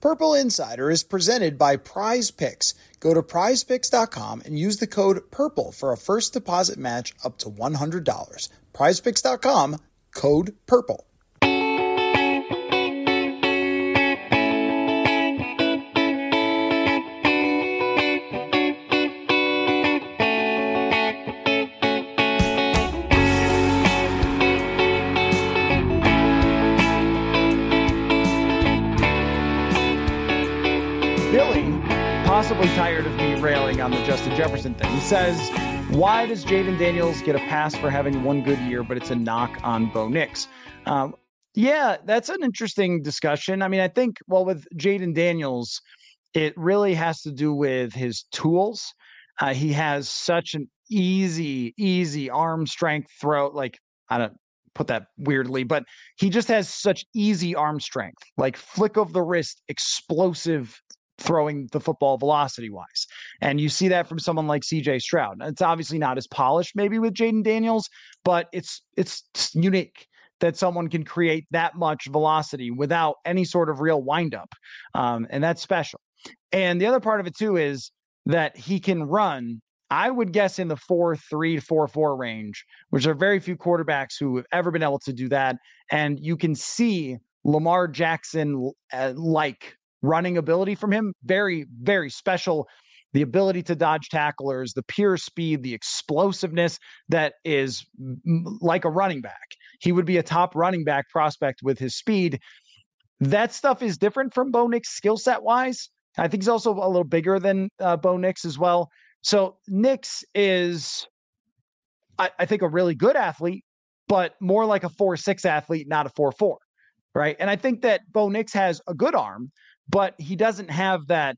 Purple Insider is presented by Prize Picks. Go to prizepicks.com and use the code PURPLE for a first deposit match up to $100. Prizepicks.com, code PURPLE. Tired of me railing on the Justin Jefferson thing, he says, Why does Jayden Daniels get a pass for having one good year, but it's a knock on Bo Nix? Um, yeah, that's an interesting discussion. I mean, I think, well, with Jayden Daniels, it really has to do with his tools. Uh, he has such an easy, easy arm strength throat. Like, I don't put that weirdly, but he just has such easy arm strength, like flick of the wrist, explosive throwing the football velocity wise. And you see that from someone like CJ Stroud. It's obviously not as polished maybe with Jayden Daniels, but it's it's unique that someone can create that much velocity without any sort of real windup. Um, and that's special. And the other part of it too is that he can run I would guess in the four three to four four range, which are very few quarterbacks who have ever been able to do that. And you can see Lamar Jackson uh, like running ability from him. Very, very special. The ability to dodge tacklers, the pure speed, the explosiveness that is like a running back. He would be a top running back prospect with his speed. That stuff is different from Bo Nix skill set wise. I think he's also a little bigger than uh, Bo Nix as well. So Nix is, I, I think, a really good athlete, but more like a four six athlete, not a four four, right? And I think that Bo Nix has a good arm, but he doesn't have that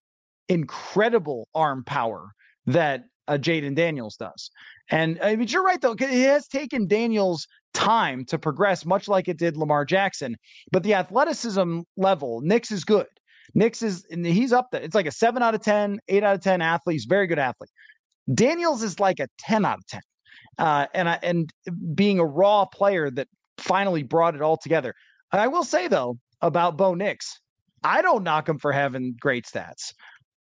incredible arm power that uh, Jayden Daniels does. And I mean, you're right though. It has taken Daniels time to progress, much like it did Lamar Jackson. But the athleticism level, Nix is good. Nix is he's up there. It's like a seven out of 10, eight out of 10 athlete. He's very good athlete. Daniels is like a 10 out of 10. Uh, and I, and being a raw player that finally brought it all together. I will say though about Bo Nix, I don't knock him for having great stats.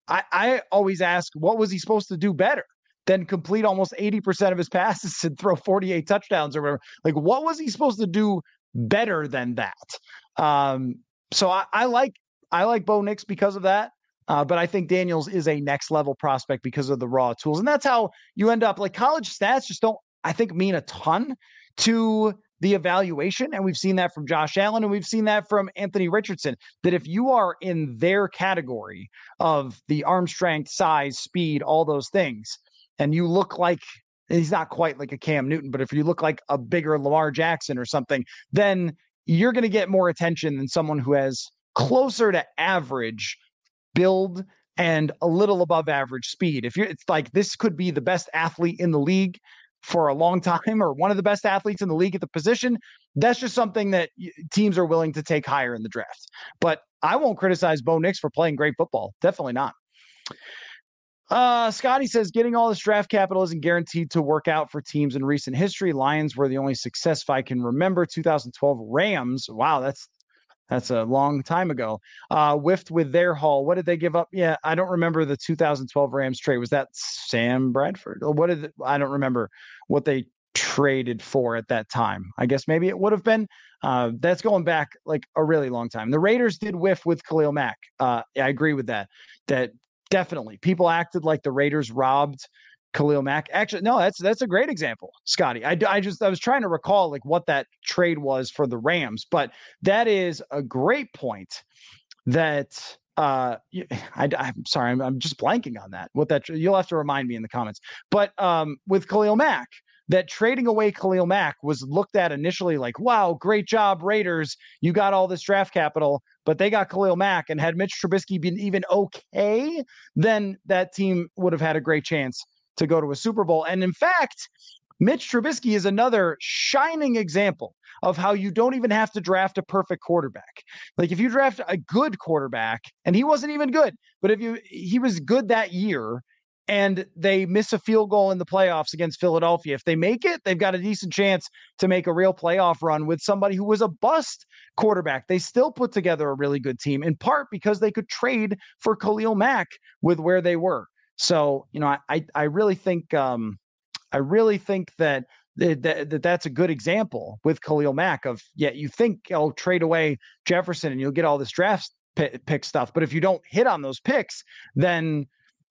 I, I always ask, what was he supposed to do better than complete almost 80% of his passes and throw 48 touchdowns or whatever? Like, what was he supposed to do better than that? Um, so I, I like I like Bo Nix because of that. Uh, but I think Daniels is a next level prospect because of the raw tools. And that's how you end up like college stats just don't, I think, mean a ton to the evaluation. And we've seen that from Josh Allen and we've seen that from Anthony Richardson. That if you are in their category of the arm strength, size, speed, all those things, and you look like he's not quite like a Cam Newton, but if you look like a bigger Lamar Jackson or something, then you're going to get more attention than someone who has closer to average build and a little above average speed. If you're, it's like this could be the best athlete in the league for a long time or one of the best athletes in the league at the position. That's just something that teams are willing to take higher in the draft. But I won't criticize Bo Nix for playing great football. Definitely not. Uh, Scotty says getting all this draft capital isn't guaranteed to work out for teams in recent history. Lions were the only success I can remember. 2012 Rams. Wow, that's that's a long time ago. Uh, whiffed with their haul. What did they give up? Yeah, I don't remember the 2012 Rams trade. Was that Sam Bradford? What did I don't remember what they traded for at that time. I guess maybe it would have been. Uh, that's going back like a really long time. The Raiders did whiff with Khalil Mack. Uh, I agree with that. That definitely people acted like the Raiders robbed Khalil Mack. Actually, no, that's that's a great example, Scotty. I, I just I was trying to recall like what that trade was for the Rams, but that is a great point. That uh, I, am sorry, I'm, I'm just blanking on that. What that you'll have to remind me in the comments. But um, with Khalil Mack, that trading away Khalil Mack was looked at initially like, wow, great job, Raiders. You got all this draft capital, but they got Khalil Mack. And had Mitch Trubisky been even okay, then that team would have had a great chance to go to a Super Bowl. And in fact, Mitch Trubisky is another shining example of how you don't even have to draft a perfect quarterback. Like if you draft a good quarterback, and he wasn't even good, but if you he was good that year and they miss a field goal in the playoffs against Philadelphia, if they make it, they've got a decent chance to make a real playoff run with somebody who was a bust quarterback. They still put together a really good team, in part because they could trade for Khalil Mack with where they were. So, you know, I I really think um I really think that that, that that's a good example with Khalil Mack of yeah, you think I'll oh, trade away Jefferson and you'll get all this draft pick, stuff, but if you don't hit on those picks, then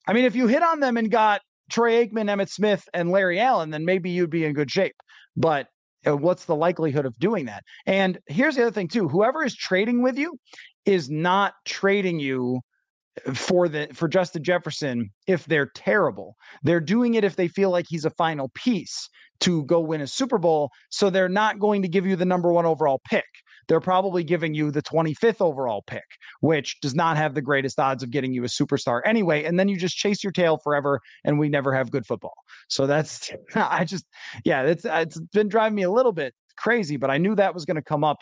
I mean, if you hit on them and got Troy Aikman, Emmitt Smith, and Larry Allen, then maybe you'd be in good shape. But uh, what's the likelihood of doing that? And here's the other thing too: whoever is trading with you is not trading you for the for Justin Jefferson if they're terrible. They're doing it if they feel like he's a final piece to go win a Super Bowl. So they're not going to give you the number one overall pick. They're probably giving you the 25th overall pick, which does not have the greatest odds of getting you a superstar anyway. And then you just chase your tail forever and we never have good football. So that's, I just, yeah, it's, it's been driving me a little bit crazy, but I knew that was going to come up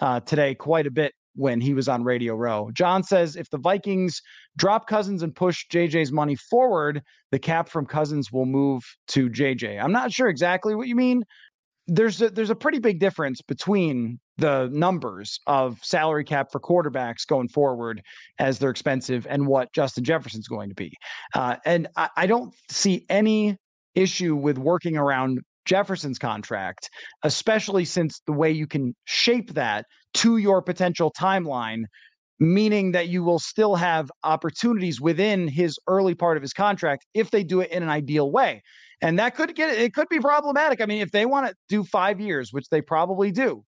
uh, today quite a bit when he was on Radio Row. John says if the Vikings drop Cousins and push JJ's money forward, the cap from Cousins will move to JJ. I'm not sure exactly what you mean. There's a, there's a pretty big difference between the numbers of salary cap for quarterbacks going forward as they're expensive and what Justin Jefferson's going to be. Uh, and I, I don't see any issue with working around Jefferson's contract, especially since the way you can shape that to your potential timeline, meaning that you will still have opportunities within his early part of his contract if they do it in an ideal way. And that could get it could be problematic. I mean, if they want to do five years, which they probably do,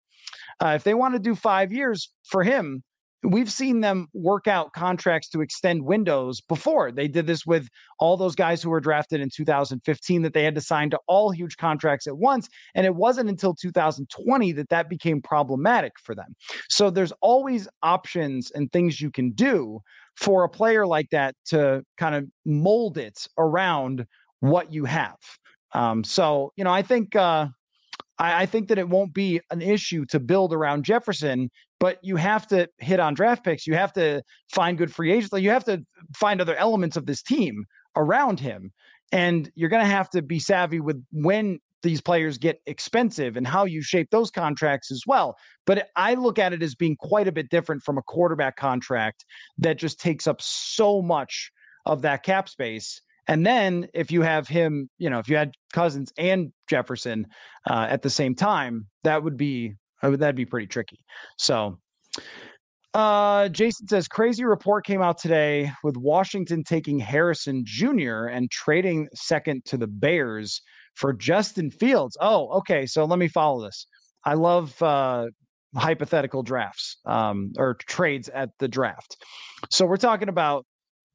uh, if they want to do five years for him, we've seen them work out contracts to extend windows before. They did this with all those guys who were drafted in 2015 that they had to sign to all huge contracts at once. And it wasn't until 2020 that that became problematic for them. So there's always options and things you can do for a player like that to kind of mold it around what you have. Um, so, you know, I think, uh, I, I think that it won't be an issue to build around Jefferson, but you have to hit on draft picks. You have to find good free agents. Like you have to find other elements of this team around him. And you're going to have to be savvy with when these players get expensive and how you shape those contracts as well. But I look at it as being quite a bit different from a quarterback contract that just takes up so much of that cap space and then if you have him, you know, if you had Cousins and Jefferson uh, at the same time, that would be uh, that'd be pretty tricky. So uh, Jason says crazy report came out today with Washington taking Harrison Jr. and trading second to the Bears for Justin Fields. Oh, okay. So let me follow this. I love uh, hypothetical drafts um, or trades at the draft. So we're talking about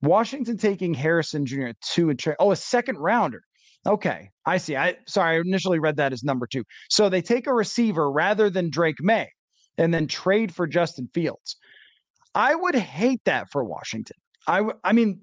Washington taking Harrison Jr. two and tra- oh, a second rounder. Okay, I see. I sorry, I initially read that as number two. So they take a receiver rather than Drake Maye and then trade for Justin Fields. I would hate that for Washington. I I mean,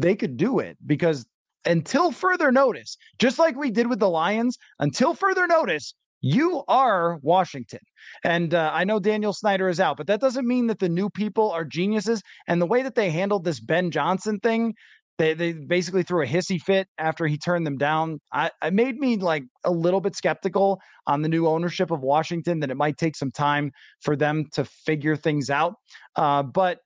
they could do it because until further notice, just like we did with the Lions, until further notice, you are Washington. And uh, I know Daniel Snyder is out, but that doesn't mean that the new people are geniuses. And the way that they handled this Ben Johnson thing, they, they basically threw a hissy fit after he turned them down. I, it made me like a little bit skeptical on the new ownership of Washington that it might take some time for them to figure things out. Uh, but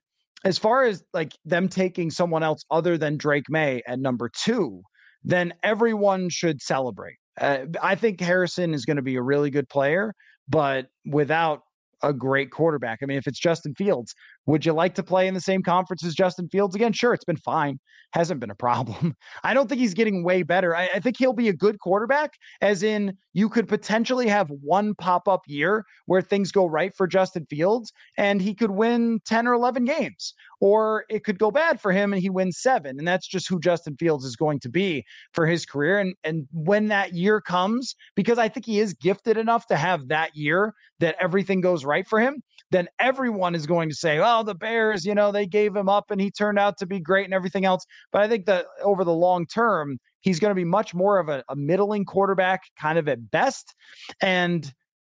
as far as like them taking someone else other than Drake Maye at number two, then everyone should celebrate uh, I think Harrison is going to be a really good player, but without a great quarterback. I mean, if it's Justin Fields, Would you like to play in the same conference as Justin Fields again? Sure, it's been fine. Hasn't been a problem. I don't think he's getting way better. I, I think he'll be a good quarterback, as in you could potentially have one pop up year where things go right for Justin Fields and he could win 10 or 11 games, or it could go bad for him and he wins seven. And that's just who Justin Fields is going to be for his career. And, and when that year comes, because I think he is gifted enough to have that year that everything goes right for him, then everyone is going to say, oh, the Bears, you know, they gave him up and he turned out to be great and everything else. But I think that over the long term, he's going to be much more of a, a middling quarterback, kind of at best. And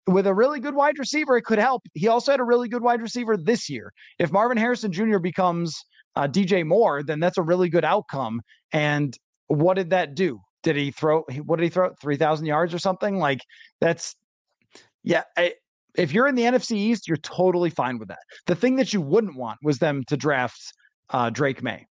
with a really good wide receiver, it could help. He also had a really good wide receiver this year. If Marvin Harrison Jr. becomes uh, DJ Moore, then that's a really good outcome. And what did that do? Did he throw? What did he throw? Three thousand yards or something? Like that's yeah. I, if you're in the NFC East, you're totally fine with that. The thing that you wouldn't want was them to draft uh, Drake Maye.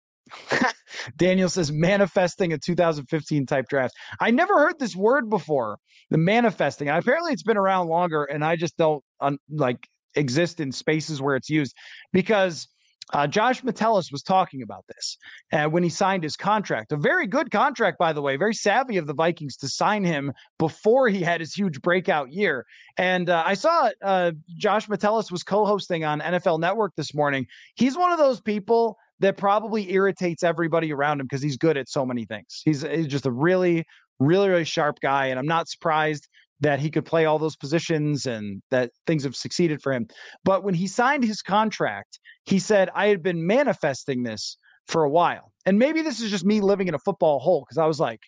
Daniel says manifesting a 2015 type draft. I never heard this word before, the manifesting. Apparently, it's been around longer, and I just don't like exist in spaces where it's used because uh, Josh Metellus was talking about this uh, when he signed his contract. A very good contract, by the way, very savvy of the Vikings to sign him before he had his huge breakout year. And uh, I saw uh, Josh Metellus was co hosting on NFL Network this morning. He's one of those people that probably irritates everybody around him because he's good at so many things. He's, he's just a really, really, really sharp guy. And I'm not surprised that he could play all those positions and that things have succeeded for him. But when he signed his contract, he said, I had been manifesting this for a while. And maybe this is just me living in a football hole because I was like,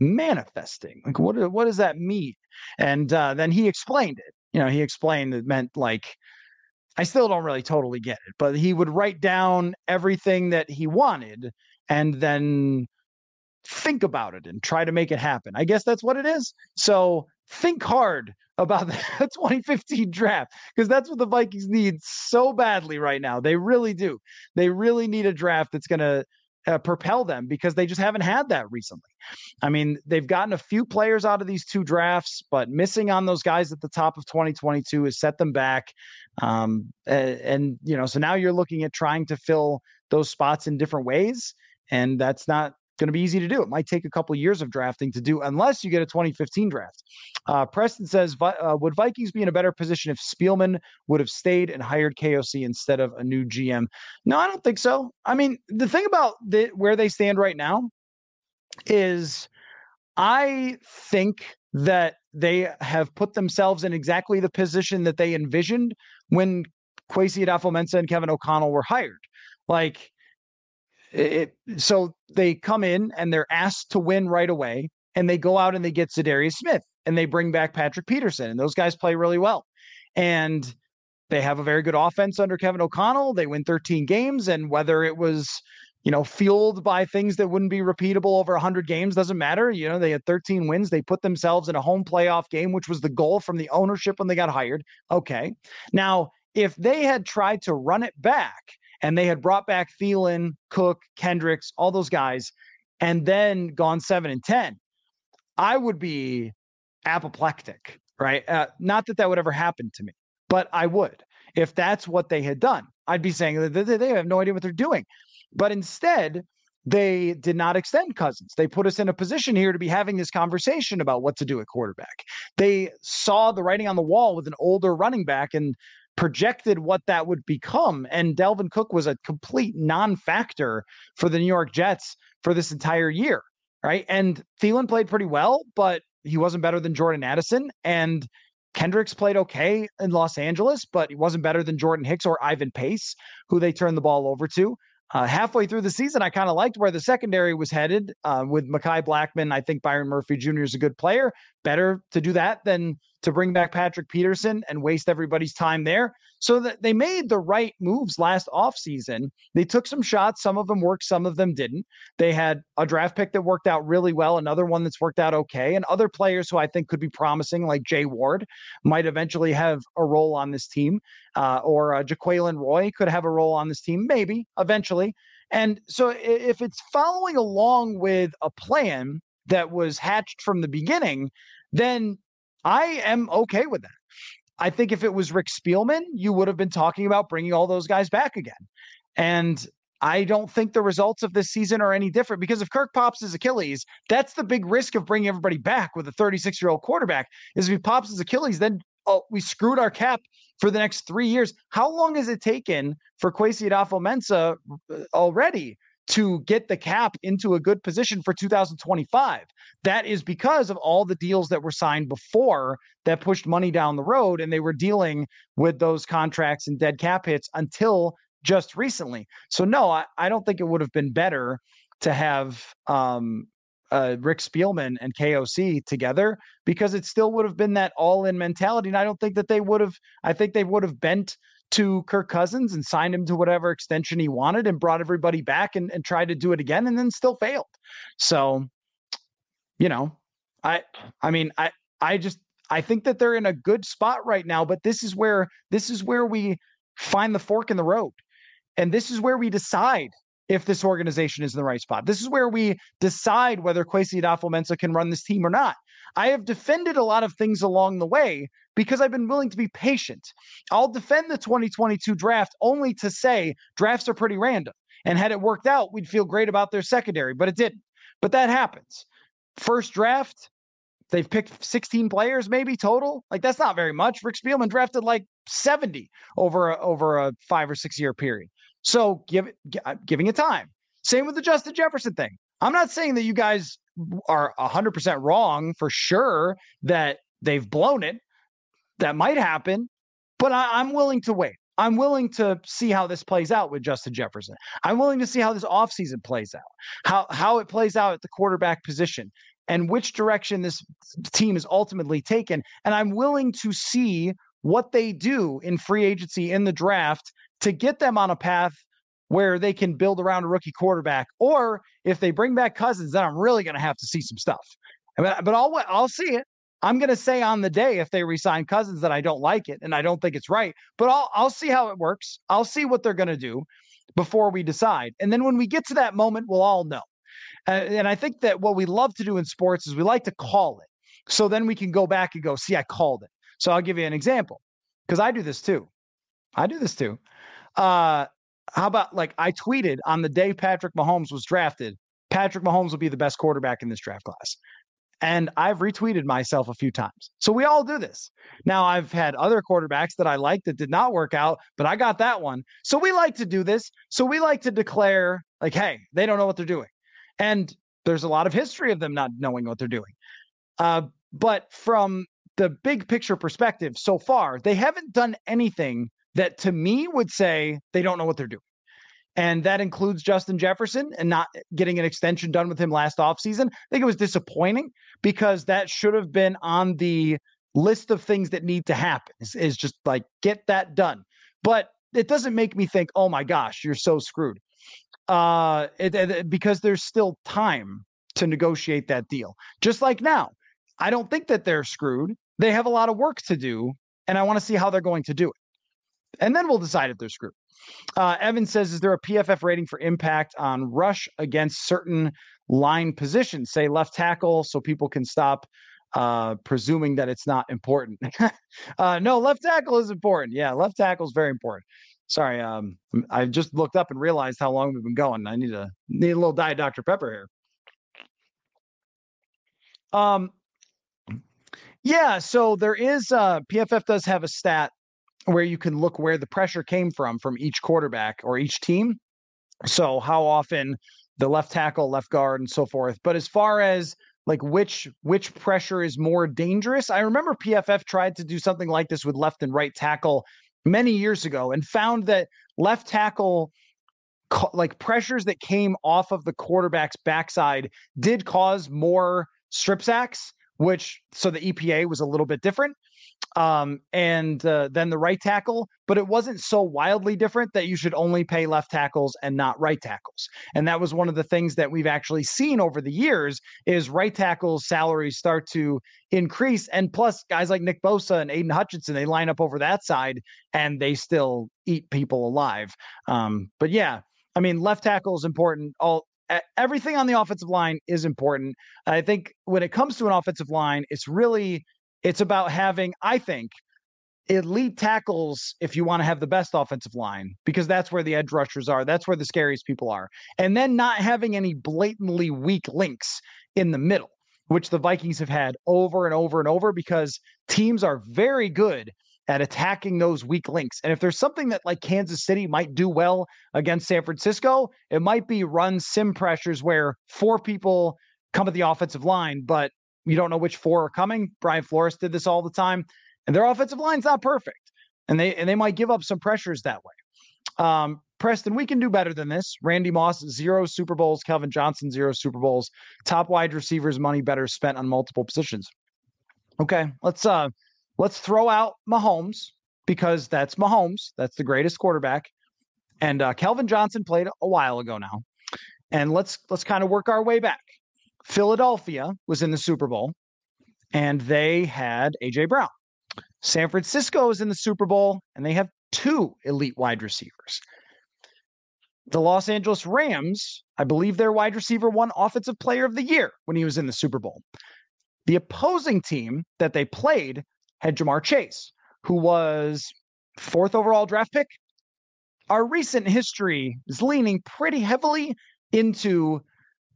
manifesting? Like, what, what does that mean? And uh, then he explained it. You know, he explained it meant like, I still don't really totally get it, but he would write down everything that he wanted and then think about it and try to make it happen. I guess that's what it is. So think hard about the 2015 draft because that's what the Vikings need so badly right now. They really do. They really need a draft that's going to uh, propel them because they just haven't had that recently. I mean, they've gotten a few players out of these two drafts, but missing on those guys at the top of 2022 has set them back. Um, and, and, you know, so now you're looking at trying to fill those spots in different ways. And that's not going to be easy to do. It might take a couple years of drafting to do, unless you get a 2015 draft. Uh, Preston says, uh, would Vikings be in a better position if Spielman would have stayed and hired KOC instead of a new GM? No, I don't think so. I mean, the thing about the, where they stand right now is I think that they have put themselves in exactly the position that they envisioned when Kwesi Adofo-Mensah and Kevin O'Connell were hired. Like, it, so they come in and they're asked to win right away, and they go out and they get Za'Darius Smith and they bring back Patrick Peterson, and those guys play really well. And they have a very good offense under Kevin O'Connell. They win 13 games, and whether it was you know fueled by things that wouldn't be repeatable over 100 games doesn't matter. You know they had 13 wins. They put themselves in a home playoff game, which was the goal from the ownership when they got hired. Okay, now if they had tried to run it back and they had brought back Thielen, Cook, Kendricks, all those guys, and then gone seven and ten, I would be apoplectic, right? Uh, not that that would ever happen to me, but I would if that's what they had done. I'd be saying they have no idea what they're doing, but instead. They did not extend Cousins. They put us in a position here to be having this conversation about what to do at quarterback. They saw the writing on the wall with an older running back and projected what that would become. And Dalvin Cook was a complete non factor for the New York Jets for this entire year. Right. And Thielen played pretty well, but he wasn't better than Jordan Addison. And Kendricks played okay in Los Angeles, but he wasn't better than Jordan Hicks or Ivan Pace, who they turned the ball over to. Uh, halfway through the season, I kind of liked where the secondary was headed uh, with Mekhi Blackmon. I think Byron Murphy Jr. is a good player. Better to do that than to bring back Patrick Peterson and waste everybody's time there. So that they made the right moves last offseason. They took some shots. Some of them worked, some of them didn't. They had a draft pick that worked out really well, another one that's worked out okay, and other players who I think could be promising, like Jay Ward, might eventually have a role on this team, uh, or uh, Jaquelin Roy could have a role on this team, maybe eventually. And so if it's following along with a plan that was hatched from the beginning, then I am okay with that. I think if it was Rick Spielman, you would have been talking about bringing all those guys back again. And I don't think the results of this season are any different because if Kirk pops his Achilles, that's the big risk of bringing everybody back with a 36 year old quarterback. Is if he pops his Achilles, then oh, we screwed our cap for the next three years. How long has it taken for Kwesi Adofo-Mensah uh, already to get the cap into a good position for 2025. That is because of all the deals that were signed before that pushed money down the road, and they were dealing with those contracts and dead cap hits until just recently. So, no, I, I don't think it would have been better to have um, uh, Rick Spielman and KOC together because it still would have been that all in mentality. And I don't think that they would have, I think they would have bent to Kirk Cousins and signed him to whatever extension he wanted and brought everybody back and, and tried to do it again and then still failed. So, you know, I I mean, I I just I think that they're in a good spot right now, but this is where this is where we find the fork in the road. And this is where we decide if this organization is in the right spot. This is where we decide whether Kwesi Adofo-Mensah can run this team or not. I have defended a lot of things along the way because I've been willing to be patient. I'll defend the 2022 draft only to say drafts are pretty random. And had it worked out, we'd feel great about their secondary, but it didn't. But that happens. First draft, they've picked 16 players maybe total. Like that's not very much. Rick Spielman drafted like 70 over a, over a 5 or 6 year period. So give it uh, giving it time. Same with the Justin Jefferson thing. I'm not saying that you guys are 100% wrong for sure that they've blown it. That might happen, but I, am willing to wait. I'm willing to see how this plays out with Justin Jefferson. I'm willing to see how this offseason plays out, how, how it plays out at the quarterback position, and which direction this team is ultimately taken. And I'm willing to see what they do in free agency in the draft to get them on a path where they can build around a rookie quarterback. Or if they bring back Cousins, then I'm really going to have to see some stuff. But but I'll I'll see it. I'm going to say on the day if they resign Cousins that I don't like it and I don't think it's right. But I'll I'll see how it works. I'll see what they're going to do before we decide. And then when we get to that moment, we'll all know. Uh, and I think that what we love to do in sports is we like to call it. So then we can go back and go, see, I called it. So I'll give you an example because I do this too. I do this too. Uh, how about like I tweeted on the day Patrick Mahomes was drafted, Patrick Mahomes will be the best quarterback in this draft class. And I've retweeted myself a few times. So we all do this. Now, I've had other quarterbacks that I like that did not work out, but I got that one. So we like to do this. So we like to declare, like, hey, they don't know what they're doing. And there's a lot of history of them not knowing what they're doing. Uh, but from the big picture perspective so far, they haven't done anything that to me would say they don't know what they're doing. And that includes Justin Jefferson and not getting an extension done with him last offseason. I think it was disappointing because that should have been on the list of things that need to happen is, is just like get that done. But it doesn't make me think, oh my gosh, you're so screwed. Uh, it, it, because there's still time to negotiate that deal. Just like now, I don't think that they're screwed. They have a lot of work to do, and I want to see how they're going to do it and then we'll decide if they're screwed. Uh, Evan says, is there a PFF rating for impact on rush against certain line positions, say left tackle, so people can stop uh, presuming that it's not important? uh, no, left tackle is important. Yeah, left tackle is very important. Sorry, um, I just looked up and realized how long we've been going. I need a need a little diet Dr Pepper here. Um, yeah, so there is uh, PFF does have a stat where you can look where the pressure came from from each quarterback or each team. So how often the left tackle, left guard, and so forth. But as far as like which which pressure is more dangerous, I remember PFF tried to do something like this with left and right tackle many years ago and found that left tackle like pressures that came off of the quarterback's backside did cause more strip sacks which so the EPA was a little bit different um, and uh, then the right tackle, but it wasn't so wildly different that you should only pay left tackles and not right tackles. And that was one of the things that we've actually seen over the years is right tackles salaries start to increase. And plus guys like Nick Bosa and Aidan Hutchinson, they line up over that side and they still eat people alive. Um, but yeah, I mean, left tackle is important. All everything on the offensive line is important. I think when it comes to an offensive line, it's really it's about having, I think, elite tackles if you want to have the best offensive line because that's where the edge rushers are. That's where the scariest people are. And then not having any blatantly weak links in the middle, which the Vikings have had over and over and over because teams are very good at attacking those weak links. And if there's something that like Kansas City might do well against San Francisco, it might be run sim pressures where four people come at the offensive line, but you don't know which four are coming. Brian Flores did this all the time and their offensive line's not perfect, and they and they might give up some pressures that way. Um, Preston, we can do better than this. Randy Moss, zero Super Bowls. Calvin Johnson, zero Super Bowls. Top wide receivers, money better spent on multiple positions. Okay, let's uh let's throw out Mahomes because that's Mahomes. That's the greatest quarterback. And uh, Calvin Johnson played a while ago now. And let's let's kind of work our way back. Philadelphia was in the Super Bowl, and they had AJ Brown. San Francisco is in the Super Bowl and they have two elite wide receivers. The Los Angeles Rams, I believe their wide receiver won Offensive Player of the Year when he was in the Super Bowl. The opposing team that they played had Ja'Marr Chase, who was fourth overall draft pick. Our recent history is leaning pretty heavily into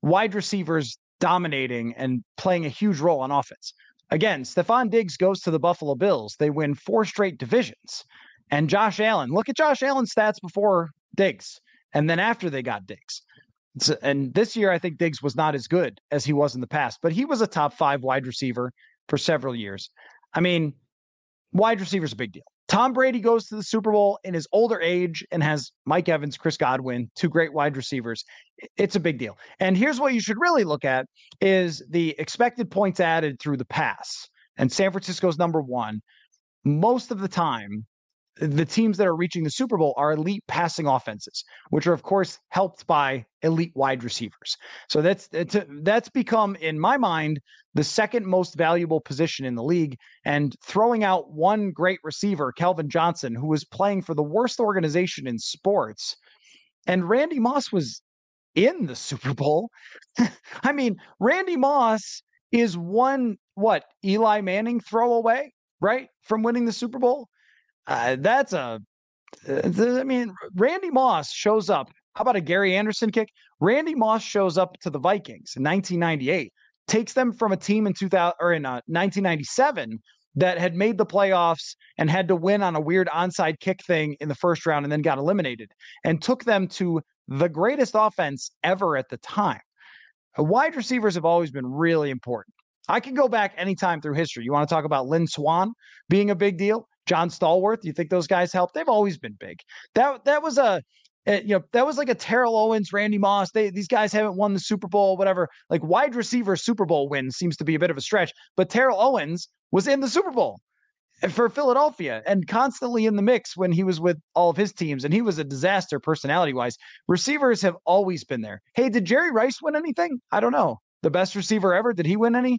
wide receivers dominating and playing a huge role on offense. Again, Stefon Diggs goes to the Buffalo Bills. They win four straight divisions. And Josh Allen, look at Josh Allen's stats before Diggs and then after they got Diggs. And this year, I think Diggs was not as good as he was in the past, but he was a top five wide receiver for several years. I mean, wide receiver is a big deal. Tom Brady goes to the Super Bowl in his older age and has Mike Evans, Chris Godwin, two great wide receivers. It's a big deal. And here's what you should really look at is the expected points added through the pass. And San Francisco's number 1. Most of the time, the teams that are reaching the Super Bowl are elite passing offenses, which are of course helped by elite wide receivers. So that's uh, that's become in my mind the second most valuable position in the league and throwing out one great receiver, Calvin Johnson, who was playing for the worst organization in sports. And Randy Moss was in the Super Bowl. I mean, Randy Moss is one what Eli Manning throw away, right? From winning the Super Bowl. Uh, that's a, uh, mean, Randy Moss shows up. How about a Gary Anderson kick? Randy Moss shows up to the Vikings in 1998, takes them from a team in 2000 or in uh, 1997 that had made the playoffs and had to win on a weird onside kick thing in the first round and then got eliminated, and took them to the greatest offense ever at the time. Wide receivers have always been really important. I can go back anytime through history. You want to talk about Lynn Swann being a big deal? John Stallworth. You think those guys helped? They've always been big. That that was a eh, you know that was like a Terrell Owens, Randy Moss. They these guys haven't won the Super Bowl, whatever. Like wide receiver Super Bowl win seems to be a bit of a stretch, but Terrell Owens was in the Super Bowl eh, for Philadelphia and constantly in the mix when he was with all of his teams, and he was a disaster personality wise. Receivers have always been there. Hey, did Jerry Rice win anything? I don't know. The best receiver ever? Did he win any?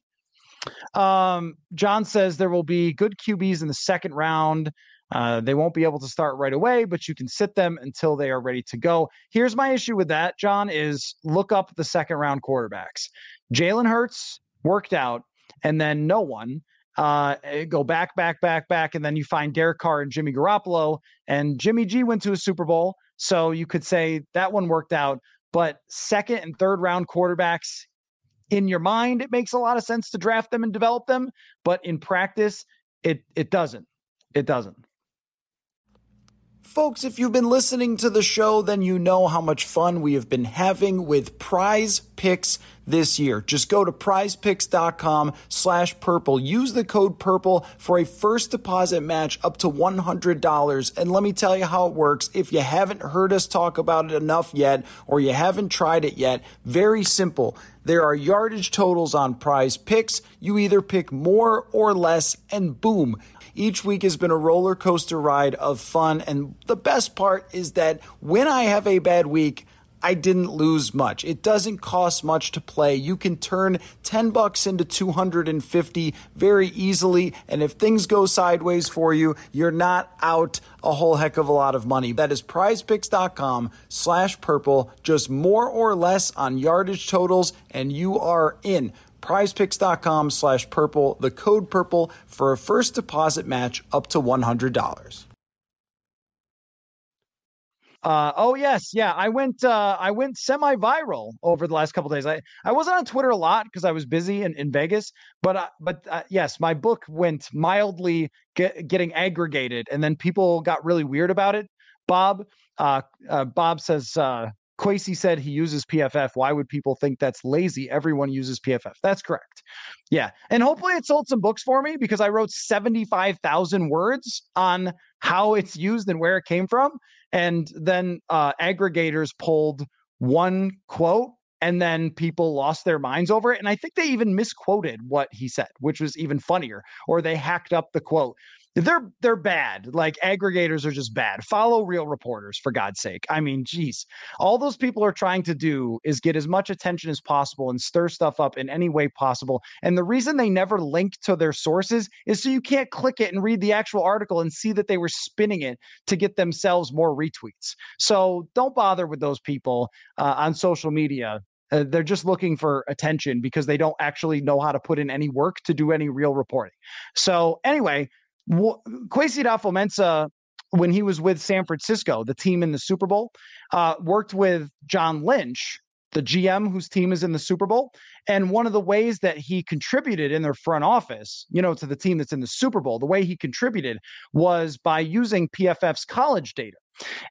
Um, John says there will be good QBs in the second round. Uh, they won't be able to start right away, but you can sit them until they are ready to go. Here's my issue with that, John, is look up the second round quarterbacks. Jalen Hurts worked out, and then no one. Uh, eh, go back, back, back, back, and then you find Derek Carr and Jimmy Garoppolo, and Jimmy G went to a Super Bowl, so you could say that one worked out. But second and third round quarterbacks, in your mind, it makes a lot of sense to draft them and develop them, but in practice, it it doesn't. It doesn't. Folks, if you've been listening to the show, then you know how much fun we have been having with prize picks this year. Just go to prizepicks.com slash purple. Use the code purple for a first deposit match up to $100. And let me tell you how it works. If you haven't heard us talk about it enough yet, or you haven't tried it yet, very simple. There are yardage totals on prize picks. You either pick more or less, and boom, each week has been a roller coaster ride of fun. And the best part is that when I have a bad week, I didn't lose much. It doesn't cost much to play. You can turn 10 bucks into 250 very easily. And if things go sideways for you, you're not out a whole heck of a lot of money. That is prizepicks.com slash purple. Just more or less on yardage totals and you are in prizepicks.com slash purple, the code purple for a first deposit match up to $100. Uh, oh yes, yeah. I went uh, I went semi-viral over the last couple days. I, I wasn't on Twitter a lot because I was busy in, in Vegas, but uh, but uh, yes, my book went mildly get, getting aggregated, and then people got really weird about it. Bob uh, uh, Bob says uh, said he uses PFF. Why would people think that's lazy? Everyone uses PFF. That's correct. Yeah. And hopefully it sold some books for me because I wrote 75,000 words on how it's used and where it came from. And then uh, aggregators pulled one quote and then people lost their minds over it. And I think they even misquoted what he said, which was even funnier, or they hacked up the quote they're they're bad. Like aggregators are just bad. Follow real reporters for God's sake. I mean, geez, all those people are trying to do is get as much attention as possible and stir stuff up in any way possible. And the reason they never link to their sources is so you can't click it and read the actual article and see that they were spinning it to get themselves more retweets. So don't bother with those people uh, on social media uh, they're just looking for attention because they don't actually know how to put in any work to do any real reporting. So, anyway, Kwesi Adofo-Mensah, when he was with San Francisco, the team in the Super Bowl, uh, worked with John Lynch, the GM whose team is in the Super Bowl. And one of the ways that he contributed in their front office, you know, to the team that's in the Super Bowl, the way he contributed was by using PFF's college data.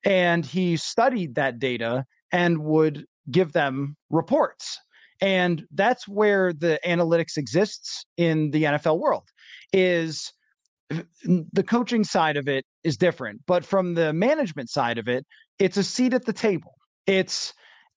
And he studied that data and would give them reports. And that's where the analytics exists in the NFL world is Uh, the coaching side of it is different, but from the management side of it, it's a seat at the table. It's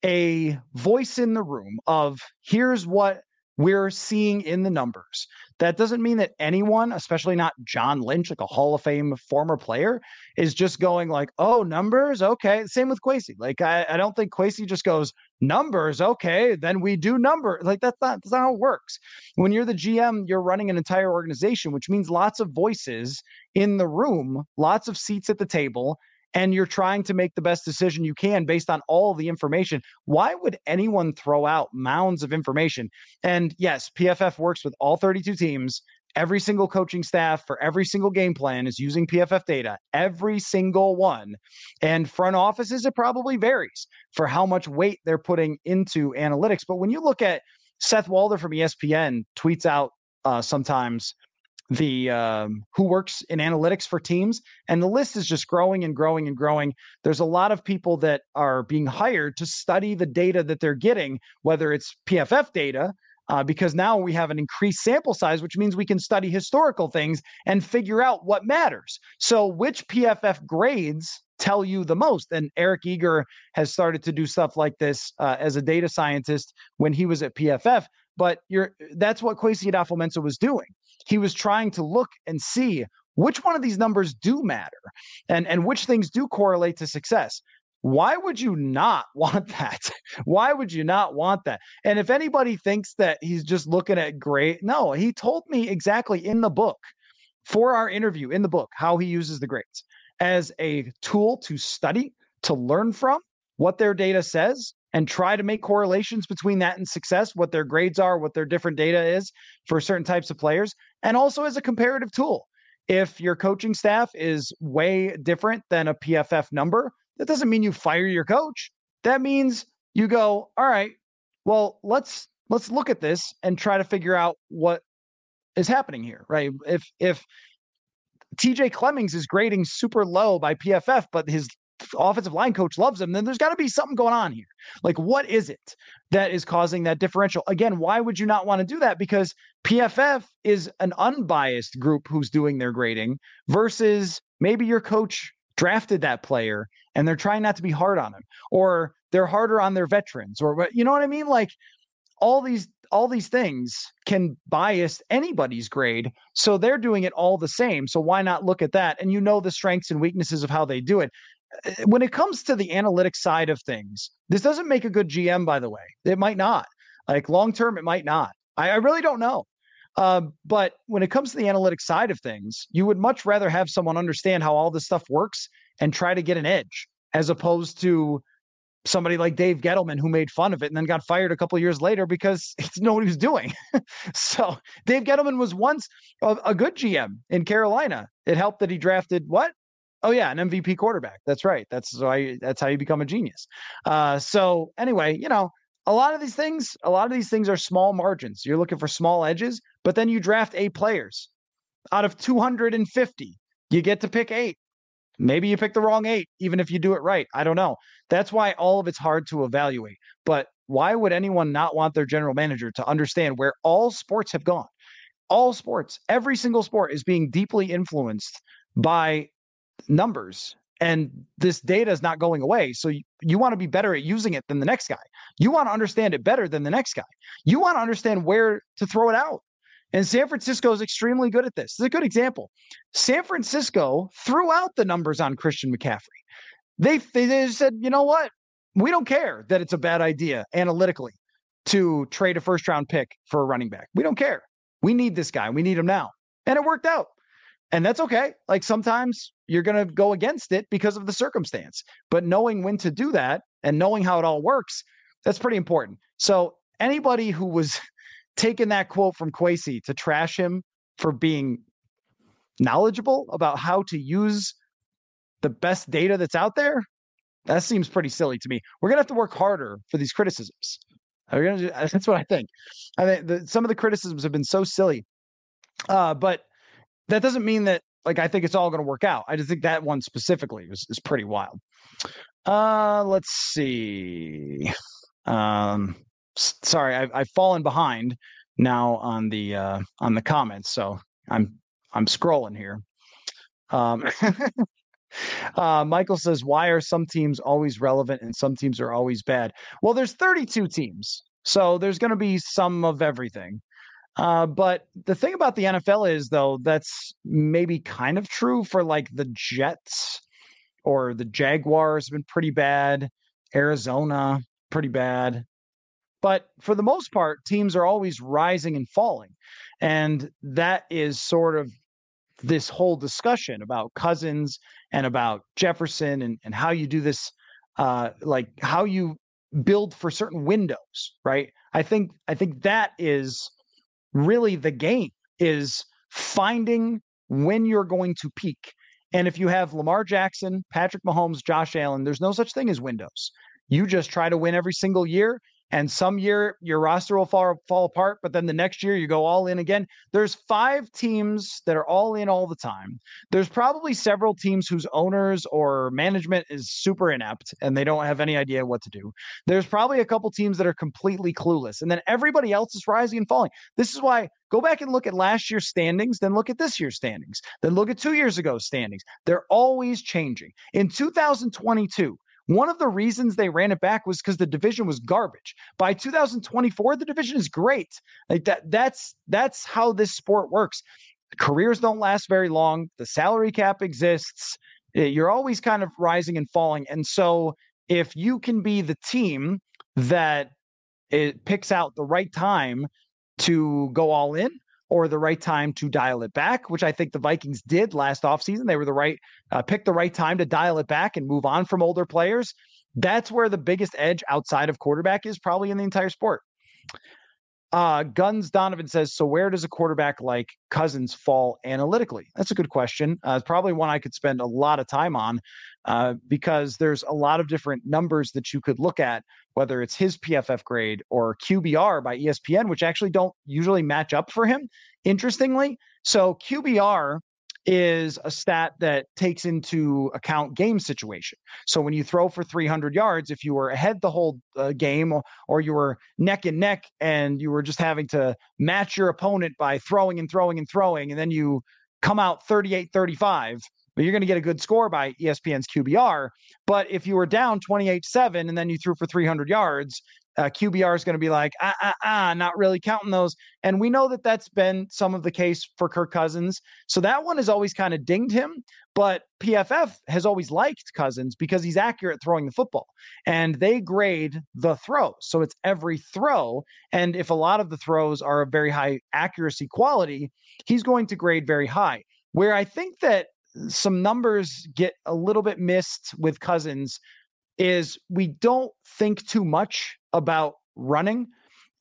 a voice in the room of here's what we're seeing in the numbers. That doesn't mean that anyone, especially not John Lynch, like a Hall of Fame former player, is just going like, oh, numbers. Okay. Same with Kwesi. Like, I, I don't think Kwesi just goes, numbers. Okay. Then we do number. Like, that's not, that's not how it works. When you're the GM, you're running an entire organization, which means lots of voices in the room, lots of seats at the table and you're trying to make the best decision you can based on all the information. Why would anyone throw out mounds of information? And yes, PFF works with all 32 teams. Every single coaching staff for every single game plan is using PFF data, every single one. And front offices, it probably varies for how much weight they're putting into analytics. But when you look at Seth Walder from ESPN tweets out uh, sometimes the um, who works in analytics for teams and the list is just growing and growing and growing. There's a lot of people that are being hired to study the data that they're getting whether it's pff data uh, because now we have an increased sample size which means we can study historical things and figure out what matters. So which pff grades tell you the most? And eric eager has started to do stuff like this uh, as a data scientist when he was at pff but you're that's what Kwesi Adofo-Mensah was doing he was trying to look and see which one of these numbers do matter and, and which things do correlate to success. Why would you not want that? Why would you not want that? And if anybody thinks that he's just looking at great, no, he told me exactly in the book for our interview in the book how he uses the grades as a tool to study, to learn from what their data says, and try to make correlations between that and success, what their grades are, what their different data is for certain types of players, and also as a comparative tool. If your coaching staff is way different than a PFF number, that doesn't mean you fire your coach. That means you go, all right, well, let's let's look at this and try to figure out what is happening here, right? If if TJ Clemmings is grading super low by PFF, but his offensive line coach loves him, then there's got to be something going on here. Like, what is it that is causing that differential? Again, why would you not want to do that? Because PFF is an unbiased group who's doing their grading versus maybe your coach drafted that player and they're trying not to be hard on him or they're harder on their veterans or you know what I mean? Like, all these all these things can bias anybody's grade. So they're doing it all the same. So why not look at that? And you know the strengths and weaknesses of how they do it. Uh, when it comes to the analytics side of things, this doesn't make a good GM, by the way. It might not. Like long term, it might not. I, I really don't know. Uh, but when it comes to the analytics side of things, you would much rather have someone understand how all this stuff works and try to get an edge as opposed to somebody like Dave Gettleman who made fun of it and then got fired a couple years later because he didn't know what he was doing. so Dave Gettleman was once a, a, good GM in Carolina. It helped that he drafted what? Oh yeah, an MVP quarterback. That's right. That's why. That's how you become a genius. Uh, so anyway, you know, a lot of these things, a lot of these things are small margins. You're looking for small edges, but then you draft eight players out of 250. You get to pick eight. Maybe you pick the wrong eight, even if you do it right. I don't know. That's why all of it's hard to evaluate. But why would anyone not want their general manager to understand where all sports have gone? All sports, every single sport is being deeply influenced by numbers. And this data is not going away. So you, you want to be better at using it than the next guy. You want to understand it better than the next guy. You want to understand where to throw it out. And San Francisco is extremely good at this. Is a good example. San Francisco threw out the numbers on Christian McCaffrey. They, they said, you know what? We don't care that it's a bad idea analytically to trade a first round pick for a running back. We don't care. We need this guy. We need him now. And it worked out. And that's okay. Like sometimes you're going to go against it because of the circumstance. But knowing when to do that and knowing how it all works, that's pretty important. So anybody who was taking that quote from Kwesi to trash him for being knowledgeable about how to use the best data that's out there, that seems pretty silly to me. We're gonna have to work harder for these criticisms. We're gonna do, that's what I think. I think the, some of the criticisms have been so silly, uh, but that doesn't mean that like I think it's all gonna work out. I just think that one specifically is, is pretty wild. Uh, let's see. Um, sorry, I've, I've fallen behind now on the uh, on the comments, so I'm I'm scrolling here. Um, uh, Michael says, "Why are some teams always relevant and some teams are always bad?" Well, there's 32 teams, so there's going to be some of everything. Uh, but the thing about the NFL is, though, that's maybe kind of true for like the Jets or the Jaguars have been pretty bad. Arizona, pretty bad. But for the most part, teams are always rising and falling. And that is sort of this whole discussion about Cousins and about Jefferson and, and how you do this, uh, like how you build for certain windows, right? I think I think that is really the game is finding when you're going to peak. And if you have Lamar Jackson, Patrick Mahomes, Josh Allen, there's no such thing as windows. You just try to win every single year and some year your roster will fall fall apart but then the next year you go all in again. There's five teams that are all in all the time. There's probably several teams whose owners or management is super inept and they don't have any idea what to do. There's probably a couple teams that are completely clueless and then everybody else is rising and falling. This is why go back and look at last year's standings then look at this year's standings then look at two years ago standings. They're always changing. In 2022 one of the reasons they ran it back was because the division was garbage. By 2024, the division is great. Like that, that's that's how this sport works. Careers don't last very long. The salary cap exists. You're always kind of rising and falling. And so if you can be the team that it picks out the right time to go all in or the right time to dial it back, which I think the Vikings did last offseason. They were the right, uh, picked the right time to dial it back and move on from older players. That's where the biggest edge outside of quarterback is probably in the entire sport. Uh, Guns Donovan says, so where does a quarterback like Cousins fall analytically? That's a good question. Uh, it's probably one I could spend a lot of time on uh, because there's a lot of different numbers that you could look at, whether it's his PFF grade or QBR by ESPN, which actually don't usually match up for him, interestingly. So QBR is a stat that takes into account game situation. So when you throw for 300 yards, if you were ahead the whole uh, game or, or you were neck and neck and you were just having to match your opponent by throwing and throwing and throwing, and then you come out 38 35, you're going to get a good score by ESPN's QBR. But if you were down 28 7 and then you threw for 300 yards, uh, QBR is going to be like, ah, ah, ah, not really counting those. And we know that that's been some of the case for Kirk Cousins. So that one has always kind of dinged him. But PFF has always liked Cousins because he's accurate throwing the football. And they grade the throw. So it's every throw. And if a lot of the throws are of very high accuracy quality, he's going to grade very high. Where I think that some numbers get a little bit missed with Cousins is we don't think too much about running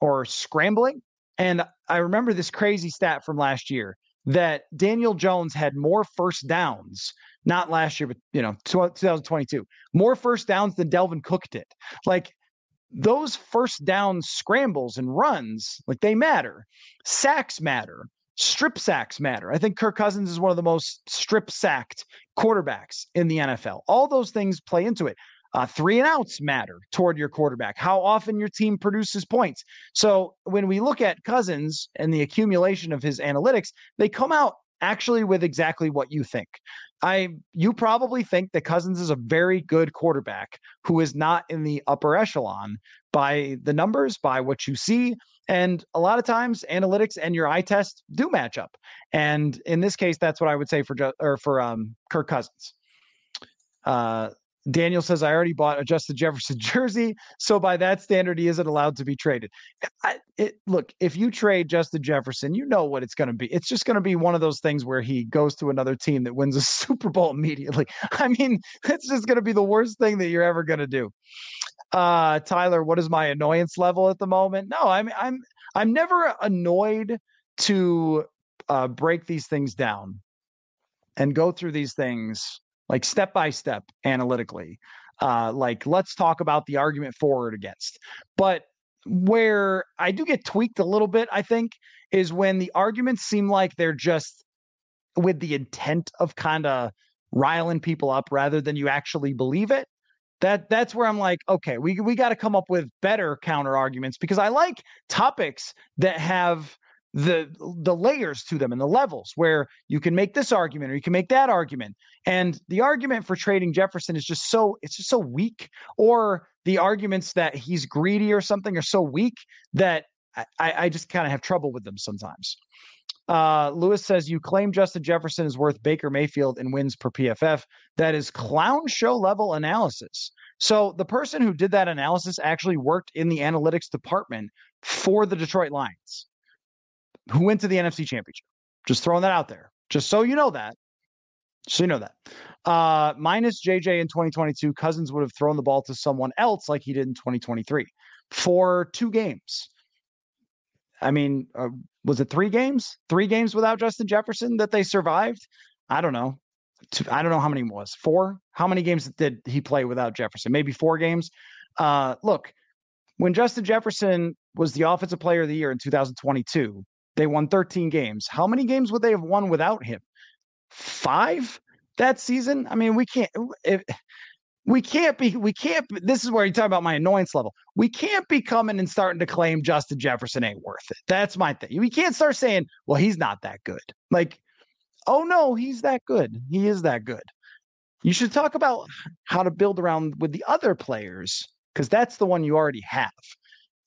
or scrambling. And I remember this crazy stat from last year that Daniel Jones had more first downs, not last year, but you know, 2022, more first downs than Dalvin Cook did. Like those first down scrambles and runs, like they matter. Sacks matter. Strip sacks matter. I think Kirk Cousins is one of the most strip sacked quarterbacks in the NFL. All those things play into it. Uh, three and outs matter toward your quarterback, how often your team produces points. So when we look at Cousins and the accumulation of his analytics, they come out actually with exactly what you think. I you probably think that Cousins is a very good quarterback who is not in the upper echelon by the numbers, by what you see. And a lot of times analytics and your eye test do match up. And in this case, that's what I would say for or for um, Kirk Cousins. Uh, Daniel says, I already bought a Justin Jefferson jersey. So by that standard, he isn't allowed to be traded. I, it, look, if you trade Justin Jefferson, you know what it's going to be. It's just going to be one of those things where he goes to another team that wins a Super Bowl immediately. I mean, it's just going to be the worst thing that you're ever going to do. Uh, Tyler, what is my annoyance level at the moment? No, I'm, I'm, I'm never annoyed to uh, break these things down and go through these things like step by step analytically. Uh, like let's talk about the argument for or against. But where I do get tweaked a little bit, I think, is when the arguments seem like they're just with the intent of kind of riling people up rather than you actually believe it. That that's where I'm like, okay, we we got to come up with better counter arguments because I like topics that have the the layers to them and the levels where you can make this argument or you can make that argument. And the argument for trading jefferson is just so it's just so weak or the arguments that he's greedy or something are so weak that i, I just kind of have trouble with them sometimes uh, Lewis says you claim Justin Jefferson is worth Baker Mayfield in wins per PFF. That is clown show level analysis. So the person who did that analysis actually worked in the analytics department for the Detroit Lions who went to the NFC Championship. Just throwing that out there, just so you know that. So you know that. Uh, minus JJ in 2022, Cousins would have thrown the ball to someone else like he did in 2023 for two games. I mean, uh, was it three games? Three games without Justin Jefferson that they survived? I don't know. I don't know how many was. Four? How many games did he play without Jefferson? Maybe four games. Uh, look, when Justin Jefferson was the offensive player of the year in 2022, they won 13 games. How many games would they have won without him? Five that season? I mean, we can't. We can't be. We can't. This is where you talk about my annoyance level. We can't be coming and starting to claim Justin Jefferson ain't worth it. That's my thing. We can't start saying, "Well, he's not that good." Like, oh no, he's that good. He is that good. You should talk about how to build around with the other players because that's the one you already have.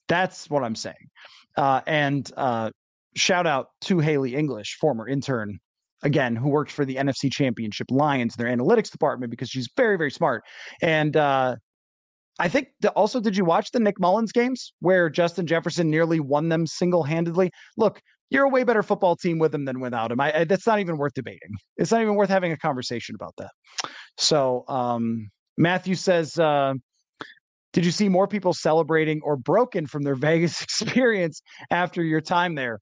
That's what I'm saying. Uh, and uh, shout out to Haley English, former intern, again, who works for the NFC Championship Lions, their analytics department, because she's very, very smart. And uh, I think the, also, did you watch the Nick Mullens games where Justin Jefferson nearly won them single handedly? Look, you're a way better football team with him than without him. I, I, that's not even worth debating. It's not even worth having a conversation about that. So um, Matthew says, uh, did you see more people celebrating or broken from their Vegas experience after your time there?